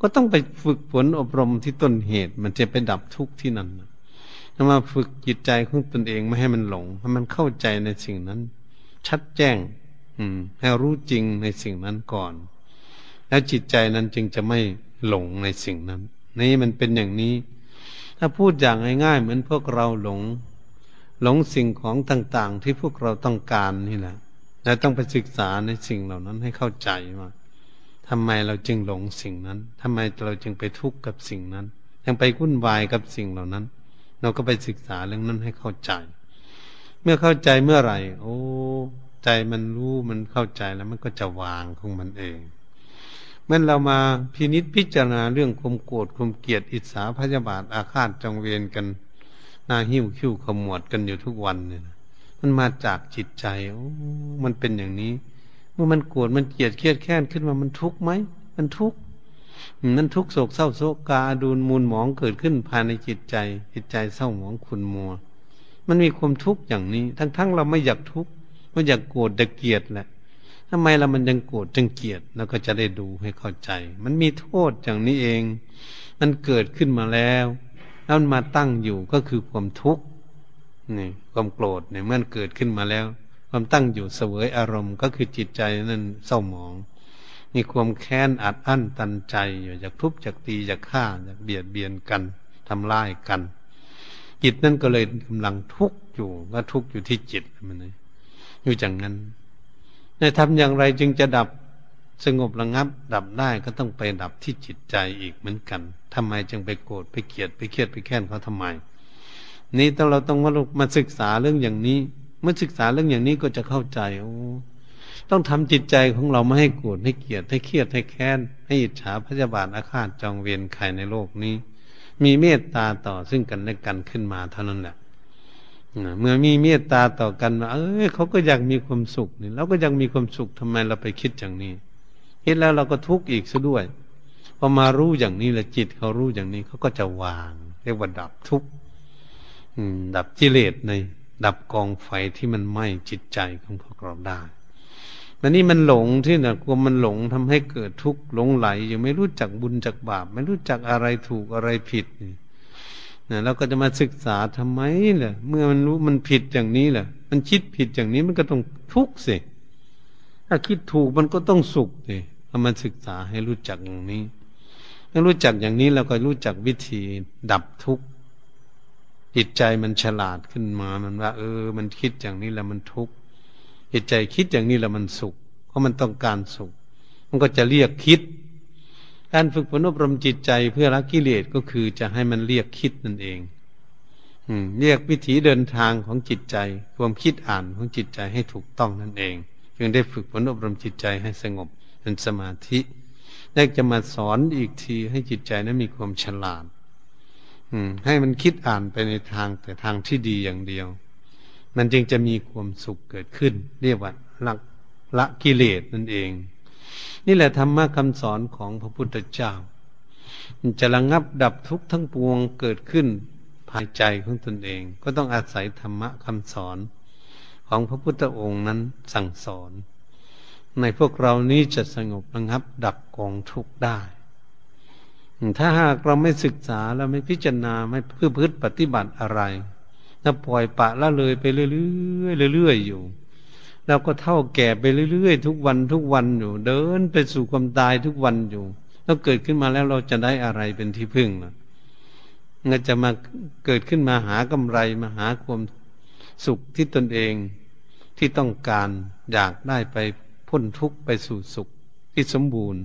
ก็ต้องไปฝึกฝนอบรมที่ต้นเหตุ มันจะไปดับทุกข์ที่นั่นถ้ามาฝึกจิตใจของตนเองไม่ให้มันหลงให้มันเข้าใจในสิ่งนั้น ชัดแจ้ง อืม ให้รู้จริงในสิ่งนั้นก่อน แล้วจิตใจนั้นจึงจะไม่หลงในสิ่งนั้น นี่มันเป็นอย่างนี้ ถ้าพูดอย่างง่ายๆเหมือนพวกเราหลง หลงสิ่งของต่างๆ ที่พวกเราต้องการนี่แหละเราต้องไปศึกษาในสิ่งเหล่านั้นให้เข้าใจว่าทำไมเราจึงหลงสิ่งนั้นทำไมเราจึงไปทุกข์กับสิ่งนั้นยังไปวุ่นวายกับสิ่งเหล่านั้น เราก็ไปศึกษาเรื่องนั้นให้เข้าใจ เมื่อเข้าใจเมื่อไหร่ โอ้ ใจมันรู้มันเข้าใจแล้วมันก็จะวางของมันเอง มื่อเรามาพินิษพิจารณาเรื่องความโกรธความเกลียดอิจฉาพยาบาทอาฆาตจองเวรกันนาหิ้วคิ้วขมวดกันอยู่ทุกวันเนี่ยมันมาจากจิตใจมันเป็นอย่างนี้ เมื่อมันโกรธมันเกลียดเครียดแค้นขึ้นมามันทุกข์ไหมมันทุกข์มันทุกข์โศกเศร้าโศกกาดูนมูลหมองเกิดขึ้นภายในจิตใจ จิตใจเศร้าหมองขุนมัว มันมีความทุกข์อย่างนี้ ทั้งๆเราไม่อยากทุกข์ไม่อยากโกรธแต่เกลียดแหละ ทำไมเรามันยังโกรธจึงเกลียดเราก็จะได้ดูให้เข้าใจ มันมีโทษอย่างนี้เอง มันเกิดขึ้นมาแล้วแล้วมันมาตั้งอยู่ก็คือความทุกข์นี่ความโกรธเนี่ยเมื่อเกิดขึ้นมาแล้ว ความตั้งอยู่เสวยอารมณ์ ก็คือจิตใจนั้นเศร้าหมองมีความแค้นอัดอั้นตันใจอยู่อยากทุบอยากตีอยากฆ่าอยากเบียดเบียนกันทำลายกัน จิตนั่นก็เลยกำลังทุกข์อยู่ก็ทุกข์อยู่ที่จิตมันเลยอยู่อย่างนั้น ในทำอย่างไรจึงจะดับสงบระงับ ดับได้ก็ต้องไปดับที่จิตใจอีกเหมือนกันทำไมจึงไปโกรธไปเกลียดไปเครียดไปแค้นเขาทำไม นี่ต้องเราต้องมามาศึกษาเรื่องอย่างนี้ เมื่อศึกษาเรื่องอย่างนี้ก็จะเข้าใจโอ้ต้องทำจิตใจของเราไม่ให้โกรธให้เกลียดให้เครียดให้แค้น ให้อิจฉาพยาบาทอาฆาตจองเวียนใครในโลกนี้ มีเมตตาต่อซึ่งกันและกันขึ้นมาเท่านั้นแหละ เมื่อมีเมตตาต่อกันเออเขาก็อยากมีความสุขนี่เราก็ยังมีความสุขทำไมเราไปคิดอย่างนี้คิดแล้วเราก็ทุกข์อีกซะด้วยพอมารู้อย่างนี้และจิตเขารู้อย่างนี้เขาก็จะวางเรียกว่าดับทุกข์ดับกิเลสใน ดับกองไฟที่มันไหม้จิตใจของพวกเราได้แล้วนี่มันหลงที่นะกลัวมันหลงทำให้เกิดทุกข์หลงไหลอยังไม่รู้จักบุญจักบาป ไม่รู้จักอะไรถูกอะไรผิดนี่ นะเราก็จะมาศึกษาทำไมล่ะ เมื่อมันรู้มันผิดอย่างนี้แหละมันคิดผิดอย่างนี้มันก็ต้องทุกข์สิถ้าคิดถูกมันก็ต้องสุขสิเรามาศึกษาให้รู้จักอย่างนี้ถ้ารู้จักอย่างนี้เราก็รู้จักวิธีดับทุกข์จิตใจมันฉลาดขึ้นมามันว่า เออ มันคิดอย่างนี้แล้วมันทุกข์จิตใจคิดอย่างนี้แล้วมันสุข เพราะมันต้องการสุข มันก็จะเรียกคิด การฝึกฝนอบรมจิตใจเพื่อละกิเลสก็คือจะให้มันเรียกคิดนั่นเองเรียกวิถีเดินทางของจิตใจ ความคิดอ่านของจิตใจให้ถูกต้องนั่นเอง จึงได้ฝึกฝนอบรมจิตใจให้สงบเป็นสมาธิแล้วจะมาสอนอีกทีให้จิตใจนั้นมีความฉลาดให้มันคิดอ่านไปในทางแต่ทางที่ดีอย่างเดียว มันจึงจะมีความสุขเกิดขึ้น เรียกว่าละละกิเลสนั่นเอง นี่แหละธรรมะคำสอนของพระพุทธเจ้าจะระงับดับทุกข์ทั้งปวงเกิดขึ้นภายใจของตนเอง ก็ต้องอาศัยธรรมะคำสอนของพระพุทธองค์นั้นสั่งสอน ในพวกเรานี้จะสงบระงับดับกองทุกข์ได้ ถ้าหากเราไม่ศึกษาเราไม่พิจารณาไม่เพื่อพืชปฏิบัติอะไรถ้าปล่อยปะละเลยไปเรื่อยๆเรื่อยๆอยู่ เราก็เท่าแก่ไปเรื่อยๆทุกวันทุกวันอยู่ เดินไปสู่ความตายทุกวันอยู่แล้วเกิดขึ้นมาแล้วเราจะได้อะไรเป็นที่พึ่งล่ะเงินจะมาเกิดขึ้นมาหากำไรมาหาความสุขที่ตนเองที่ต้องการอยากได้ไปพ้นทุกข์ไปสู่สุขที่สมบูรณ์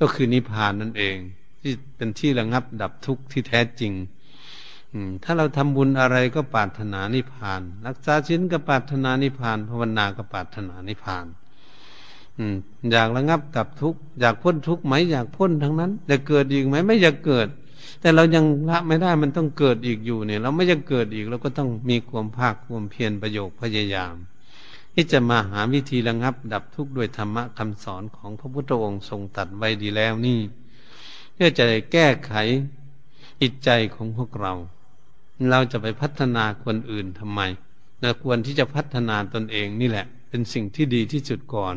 ก็คือนิพพานนั่นเอง ที่เป็นที่ระงับดับทุกข์ที่แท้จริง ถ้าเราทำบุญอะไรก็ปรารถนานิพพาน รักษาชิ้นก็ปรารถนานิพพานภาวนาก็ปรารถนานิพพานอยากระงับดับทุกข์อยากพ้นทุกข์ไหมอยากพ้นทั้งนั้นจะเกิดอีกไหมไม่อยากเกิด แต่เรายังละไม่ได้มันต้องเกิดอีกอยู่เนี่ย เราไม่อยากเกิดอีกเราก็ต้องมีความภาคความเพียรประโยคพยายาม ที่จะมาหาวิธีระงับดับทุกข์ด้วยธรรมะคำสอนของพระพุทธองค์ทรงตัดไว้ดีแล้วนี่ เพื่อจะแก้ไขจิตใจของพวกเรา เราจะไปพัฒนาคนอื่นทำไมเราควรที่จะพัฒนาตนเองนี่แหละ เป็นสิ่งที่ดีที่สุดก่อน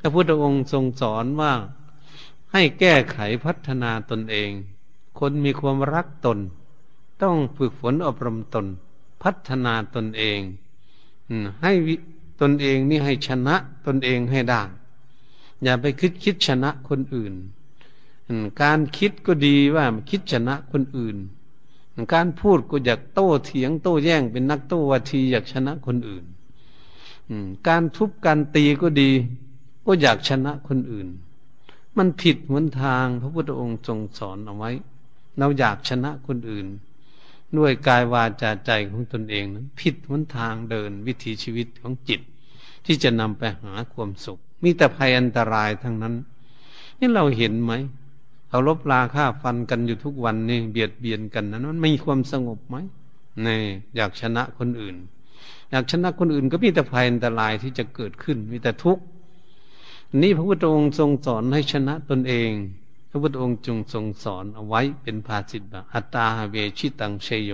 พระพุทธองค์ทรงสอนว่าให้แก้ไขพัฒนาตนเอง คนมีความรักตน ต้องฝึกฝนอบรมตน พัฒนาตนเองให้ตนเองนี่ให้ชนะตนเองให้ได้ อย่าไปคิดคิดชนะคนอื่น การคิดก็ดีว่าคิดชนะคนอื่น การพูดก็อยากโต้เถียงโต้แย้งเป็นนักโต้วาทีอยากชนะคนอื่นการทุบการตีก็ดี ก็อยากชนะคนอื่น มันผิดหนทางพระพุทธองค์ทรงสอนเอาไว้ เราอยากชนะคนอื่น ด้วยกายวาจาใจของตนเองนั้นผิดหนทางเดินวิถีชีวิตของจิต ที่จะนำไปหาความสุข มีแต่ภัยอันตรายทั้งนั้น นี่เราเห็นไหม เขาลบลาฆ่าฟันกันอยู่ทุกวันนี่เบียดเบียนกันนั้นมันมีความสงบไหมนี่อยากชนะคนอื่น อยากชนะคนอื่นก็มีแต่ภัยอันตรายที่จะเกิดขึ้นมีแต่ทุกข์นี่พระพุทธองค์ทรงสอนให้ชนะตนเอง พระพุทธองค์จงทรงสอนเอาไว้เป็นภาสิตแบบอัตตาเวชิตังเชโย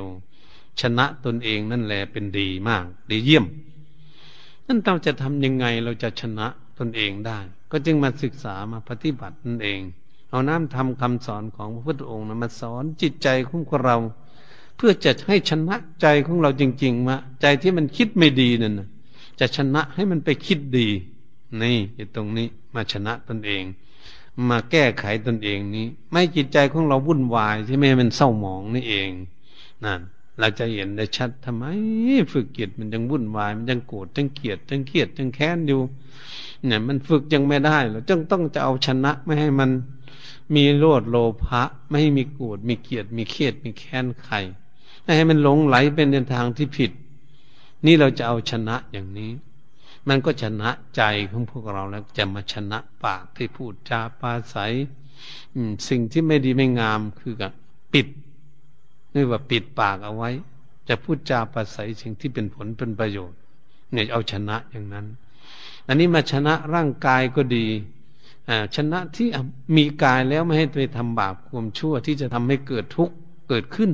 ชนะตนเองนั่นแหละเป็นดีมาก ดีเยี่ยม นั่นเราจะทำยังไงเราจะชนะตนเองได้ ก็จึงมาศึกษามาปฏิบัตินั่นเอง เอาน้ำทำคำสอนของพระพุทธองค์นะมาสอนจิตใจของเรา เพื่อจะให้ชนะใจของเราจริงๆมาใจที่มันคิดไม่ดีนั่นนะจะชนะให้มันไปคิดดี นี่ตรงนี้มาชนะตนเอง มาแก้ไขตนเองนี้ ไม่จิตใจของเราวุ่นวายใช่ไหมมันเศร้าหมองนี่เองนั่นเราจะเห็นได้ชัดทำไม ฝึกเกียรมันยังวุ่นวาย มันยังโกรธยังเกลียดยังเครียดยังแค้นอยู่ เนี่ย มันฝึกยังไม่ได้เราจึงต้องจะเอาชนะไม่ให้มัน มีโลดโลภะไม่ให้มีโกรธมีเกียดมีเครียดมีแค้นใครไม่ให้มันหลงไหลเป็นในทางที่ผิด นี่เราจะเอาชนะอย่างนี้ มันก็ชนะใจของพวกเราแล้วจะมาชนะปากที่พูดจาปาศัยสิ่งที่ไม่ดีไม่งามคือกับปิดนี่ว่าปิดปากเอาไว้ จะพูดจาปาศัยสิ่งที่เป็นผลเป็นประโยชน์ เนี่ยเอาชนะอย่างนั้น อันนี้มาชนะร่างกายก็ดี ชนะที่มีกายแล้วไม่ให้ไปทำบาปความชั่วที่จะทำให้เกิดทุกข์เกิดขึ้น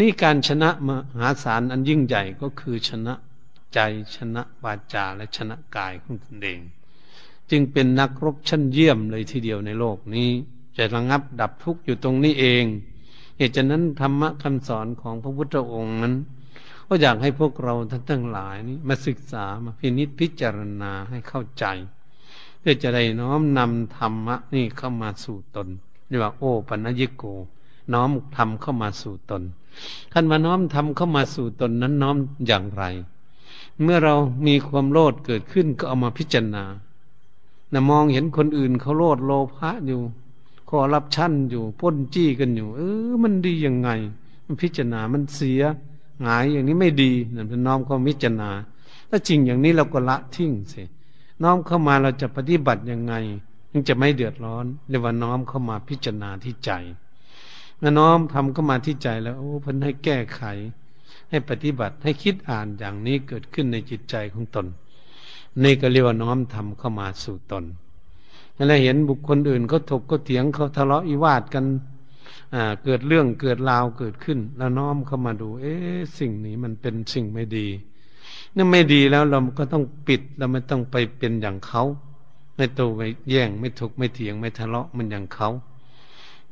นี่การชนะมหาศาลอันยิ่งใหญ่ก็คือชนะใจชนะวาจาและชนะกายของตนเอง จึงเป็นนักรบชั้นเยี่ยมเลยทีเดียวในโลกนี้ จะระงับดับทุกข์อยู่ตรงนี้เอง เหตุฉะนั้นธรรมะคำสอนของพระพุทธองค์นั้น ก็อยากให้พวกเราท่านทั้งหลายนี้มาศึกษามาพินิจพิจารณาให้เข้าใจ เพื่อจะได้น้อมนำธรรมะนี่เข้ามาสู่ตนเรียกว่าโอปนยิโก น้อมทำเข้ามาสู่ตนท่านมาน้อมทำเข้ามาสู่ตนนั้นน้อมอย่างไร เมื่อเรามีความโลภเกิดขึ้นก็เอามาพิจารณานะมองเห็นคนอื่นเขาโลภโลภะอยู่คอร์รัปชั่นอยู่ปล้นจี้กันอยู่ เออ มันดียังไง มันพิจารณามันเสียหงายอย่างนี้ไม่ดีนั่นเป็นน้อมความพิจารณาถ้าจริงอย่างนี้เราก็ละทิ้งเสีย น้อมเข้ามาเราจะปฏิบัติยังไงยังจะไม่เดือดร้อนเรียกว่าน้อมเข้ามาพิจารณาที่ใจเมื่อน้อมทำเข้ามาที่ใจแล้วโอ้พันให้แก้ไข ให้ปฏิบัติให้คิดอ่านอย่างนี้เกิดขึ้นในจิตใจของตน นี่ก็เรียกว่าน้อมทำเข้ามาสู่ตนนั่นแหล้วเห็นบุคคลอื่นเขาถกก็เถียงเขาทะเลาะอิวาทกันเกิดเรื่องเกิดราวเกิดขึ้น แล้วน้อมเข้ามาดู เอ๊ะสิ่งนี้มันเป็นสิ่งไม่ดี นี่ไม่ดีแล้วเราก็ต้องปิดเราไม่ต้องไปเป็นอย่างเขาไม่โตไปแย่งไม่ถกไม่เถียงไม่ทะเลาะมันอย่างเขา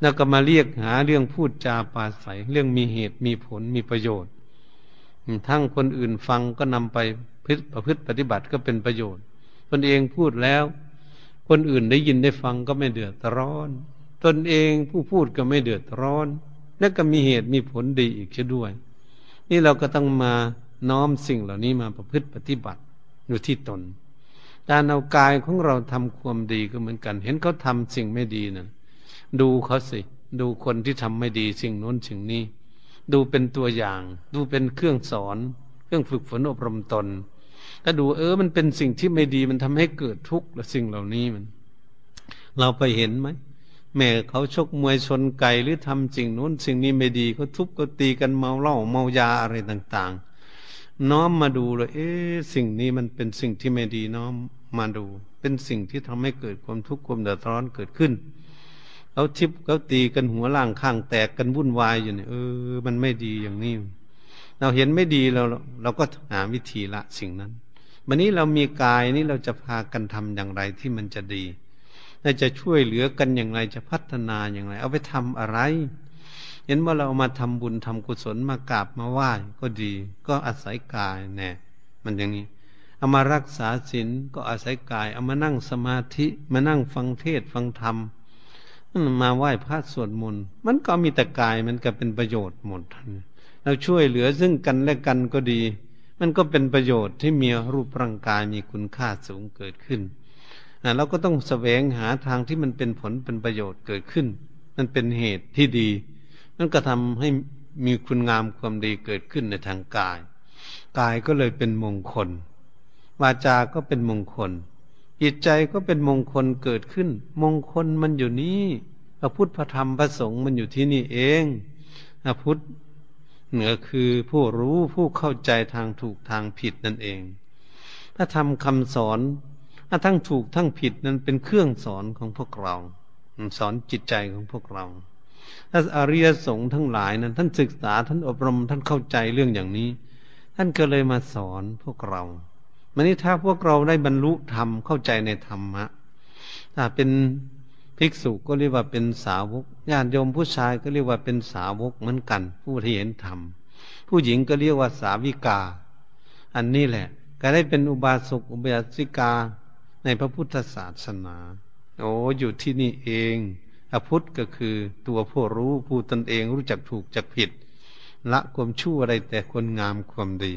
แล้วก็มาเรียกหาเรื่องพูดจาปาศัยเรื่องมีเหตุมีผลมีประโยชน์ ทั้งคนอื่นฟังก็นำไปพฤติประพฤติปฏิบัติก็เป็นประโยชน์ ตนเองพูดแล้ว คนอื่นได้ยินได้ฟังก็ไม่เดือดร้อน ตนเองผู้พูดก็ไม่เดือดร้อน และก็มีเหตุมีผลดีอีกเช่นด้วย นี่เราก็ต้องมา น้อมสิ่งเหล่านี้มาประพฤติปฏิบัติอยู่ที่ตน การเอากายของเราทำความดีก็เหมือนกัน เห็นเขาทำสิ่งไม่ดีนะ่ะดูเขาสิ ดูคนที่ทำไม่ดีสิ่งโน้นสิ่งนี้ ดูเป็นตัวอย่าง ดูเป็นเครื่องสอน เครื่องฝึกฝนอบรมตนถ้าดูเออมันเป็นสิ่งที่ไม่ดีมันทำให้เกิดทุกข์และสิ่งเหล่านี้มัน เราไปเห็นไหมแม่เขาชกมวยชนไก่หรือทำสิ่งโน้นสิ่งนี้ไม่ดีเขาทุบก็ตีกันเมาเหล้าเมายาอะไรต่าง น้อมมาดูเลยเอ๊สิ่งนี้มันเป็นสิ่งที่ไม่ดีน้อมมาดู เป็นสิ่งที่ทำให้เกิดความทุกข์ความเดือดร้อนเกิดขึ้นเขาทิพเขาตีกันหัวล่างข้างแตกกันวุ่นวายอยู่เนี่ยเออ มันไม่ดีอย่างนี้ เราเห็นไม่ดีเราเราก็หาวิธีละสิ่งนั้นวันนี้เรามีกายนี้เราจะพากันทำอย่างไรที่มันจะดีเราจะช่วยเหลือกันอย่างไรจะพัฒนาอย่างไร เอาไปทำอะไร เห็นว่าเรามาทำบุญทำกุศลมากราบมาไหว้ก็ดี ก็อาศัยกายแน่มันอย่างนี้เอามารักษาศีลก็อาศัยกาย เอามานั่งสมาธิมานั่งฟังเทศฟังธรรมมาไหว้พระสวดมนต์มันก็มีแต่กายมันก็เป็นประโยชน์หมดเราช่วยเหลือซึ่งกันและกันก็ดี มันก็เป็นประโยชน์ที่มีรูปร่างกายมีคุณค่าสูงเกิดขึ้นเราก็ต้องแสวงหาทางที่มันเป็นผลเป็นประโยชน์เกิดขึ้น มันเป็นเหตุที่ดี นั่นก็ทำให้มีคุณงามความดีเกิดขึ้นในทางกาย กายก็เลยเป็นมงคล วาจาก็เป็นมงคล จิตใจก็เป็นมงคลเกิดขึ้น มงคลมันอยู่นี้พระพุทธพระธรรมพระสงฆ์มันอยู่ที่นี่เองพระพุทธเหนือคือผู้รู้ผู้เข้าใจทางถูกทางผิดนั่นเองพระธรรมคำสอนทั้งถูกทั้งผิดนั้นเป็นเครื่องสอนของพวกเรา สอนจิตใจของพวกเรา ถ้าอริยสงฆ์ทั้งหลายนั้น ท่านศึกษาท่านอบรมท่านเข้าใจเรื่องอย่างนี้ ท่านก็เลยมาสอนพวกเรามันนี้ถ้าพวกเราได้บรรลุธรรมเข้าใจในธรรมะถ้าเป็นภิกษุก็เรียกว่าเป็นสาวกญาติโยมผู้ชายก็เรียกว่าเป็นสาวกเหมือนกัน ผู้ที่เห็นธรรมผู้หญิงก็เรียกว่าสาวิกา อันนี้แหละ ก็ได้เป็นอุบาสกอุบาสิกาในพระพุทธศาสนา โอ้อยู่ที่นี่เอง อพุทธก็คือตัวผู้รู้ผู้ตนเองรู้จักถูกจักผิด ละความชั่วอะไรแต่คนงามความดี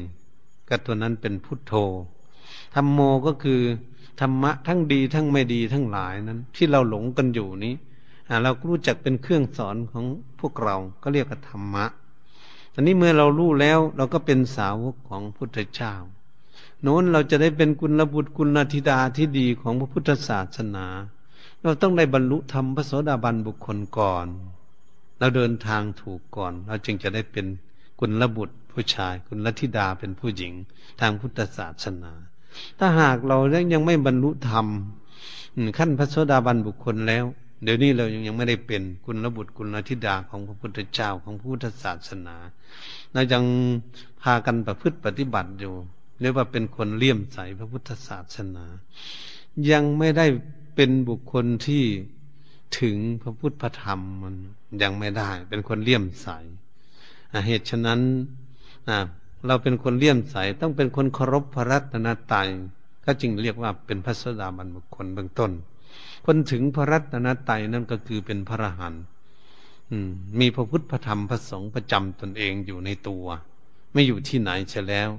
ก็ตัวนั้นเป็นพุทโธธรรมโมก็คือธรรมะทั้งดีทั้งไม่ดีทั้งหลายนั้น ที่เราหลงกันอยู่นี้เรารู้จักเป็นเครื่องสอนของพวกเราก็เรียกว่าธรรมะตอนนี้เมื่อเรารู้แล้วเราก็เป็นสาวกของพุทธเจ้า โน้นเราจะได้เป็นกุลบุตรกุลธิดาที่ดีของพระพุทธศาสนา เราต้องได้บรรลุธรรมพระโสดาบันบุคคลก่อน เราเดินทางถูกก่อน เราจึงจะได้เป็นกุลบุตรผู้ชาย กุลธิดาเป็นผู้หญิง ทางพุทธศาสนา ถ้าหากเรายังไม่บรรลุธรรมขั้นพระโสดาบันบุคคลแล้ว เดี๋ยวนี้เรายังยังไม่ได้เป็นกุลบุตรกุลธิดาของพระพุทธเจ้าของพุทธศาสนาเรายังพากันประพฤติปฏิบัติอยู่เรียกว่าเป็นคนเลี่ยมใสพระพุทธศาสนา ยังไม่ได้ เป็นบุคคลที่ถึงพระพุทธธรรมมันยังไม่ได้ เป็นคนเลี่ยมใสเหตุฉะนั้นเราเป็นคนเลี่ยมใส ต้องเป็นคนเคารพพระรัตนตรัยก็จึงเรียกว่าเป็นพระสดาบันบุคคลเบื้องต้น คนถึงพระรัตนตรัยนั่นก็คือเป็นพระรหันต์มีพระพุทธพระธรรมพระสงฆ์ประจำตนเองอยู่ในตัว ไม่อยู่ที่ไหนเสียแล้ว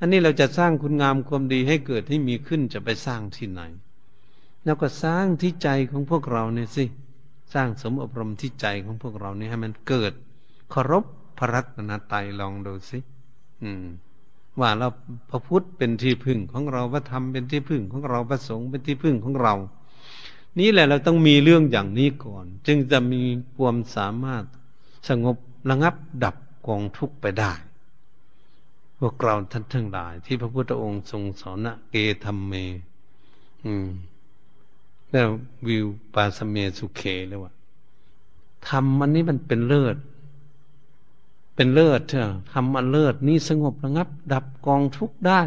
อันนี้เราจะสร้างคุณงามความดีให้เกิดให้มีขึ้นจะไปสร้างที่ไหน แล้วก็สร้างที่ใจของพวกเราเนี่ยสิ สร้างสมอบรมที่ใจของพวกเราเนี่ยให้มันเกิดเคารพพระรัตนตรัยลองดูสิ อืม ว่าเราพระพุทธเป็นที่พึ่งของเราพระธรรมเป็นที่พึ่งของเราพระสงฆ์เป็นที่พึ่งของเรา นี่แหละเราต้องมีเรื่องอย่างนี้ก่อน จึงจะมีความสามารถสงบระงับดับกองทุกข์ไปได้ พวกเราท่านทั้งหลาย ที่พระพุทธองค์ทรงสอนนะเกธรรมเม อืม แล้ววิวปาสเมสุเคเลยว่าทำมันนี้มันเป็นเลิศ เป็นเลิศเถอะทำมันเลิศนี่สงบระงับ ดับกองทุกได้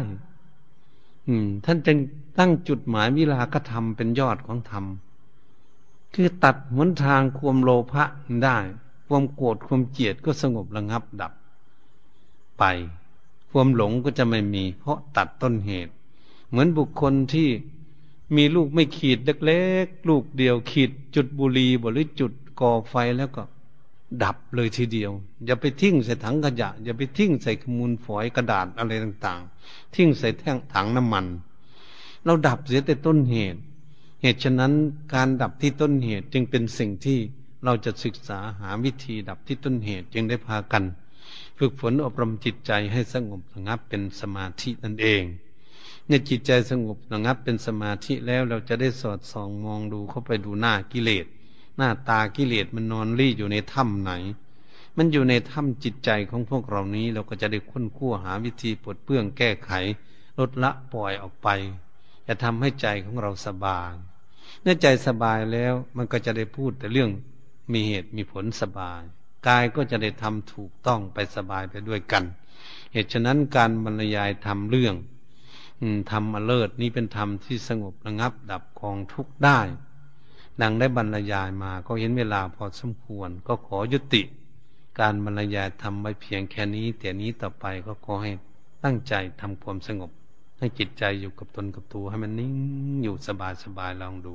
อืม ท่านจึงตั้งจุดหมายวิลากธรรมเป็นยอดของธรรม คือตัดหนทางความโลภะได้ ความโกรธความเกลียดก็สงบระงับดับ ไป ความหลงก็จะไม่มี เพราะตัดต้นเหตุ เหมือนบุคคลที่ มีลูกไม่ขีดเล็กๆลูกเดียว ขีดจุดบุหรี่หรือจุดก่อไฟแล้วก็ ดับเลยทีเดียว อย่าไปทิ้งใส่ถังขยะ อย่าไปทิ้งใส่ขมูลฝอยกระดาษอะไรต่างๆ ทิ้งใส่แท่งถังน้ำมัน เราดับเสียแต่ต้นเหตุ เหตุฉะนั้นการดับที่ต้นเหตุจึงเป็นสิ่งที่เราจะศึกษาหาวิธีดับที่ต้นเหตุจึงได้พากัน ฝึกฝนอบรมจิตใจให้สงบสงับเป็นสมาธินั่นเอง เนี่ยจิตใจสงบระงับเป็นสมาธิแล้วเราจะได้สอดส่องมองดูเข้าไปดูหน้ากิเลส หน้าตากิเลสมันนอนรี่อยู่ในถ้ำไหน มันอยู่ในถ้ำจิตใจของพวกเรานี้เราก็จะได้ค้นคั่วหาวิธีปลดเปลื้องแก้ไข ลดละปล่อยออกไป จะทำให้ใจของเราสบายเมื่อใจสบายแล้วมันก็จะได้พูดแต่เรื่องมีเหตุมีผลสบายกายก็จะได้ทำถูกต้องไปสบายไปด้วยกัน เหตุฉะนั้นการบรรยายทำเรื่อง ธรรมอเลิศนี้เป็นธรรมที่สงบระงับดับกองทุกข์ได้ ดังได้บรรยายมาก็เห็นเวลาพอสมควร ก็ขอยุติ การบรรยายทำไว้เพียงแค่นี้ แต่นี้ต่อไปก็ขอให้ตั้งใจทำความสงบ ให้จิตใจอยู่กับตนกับตัวให้มันนิ่งอยู่สบายสบายลองดู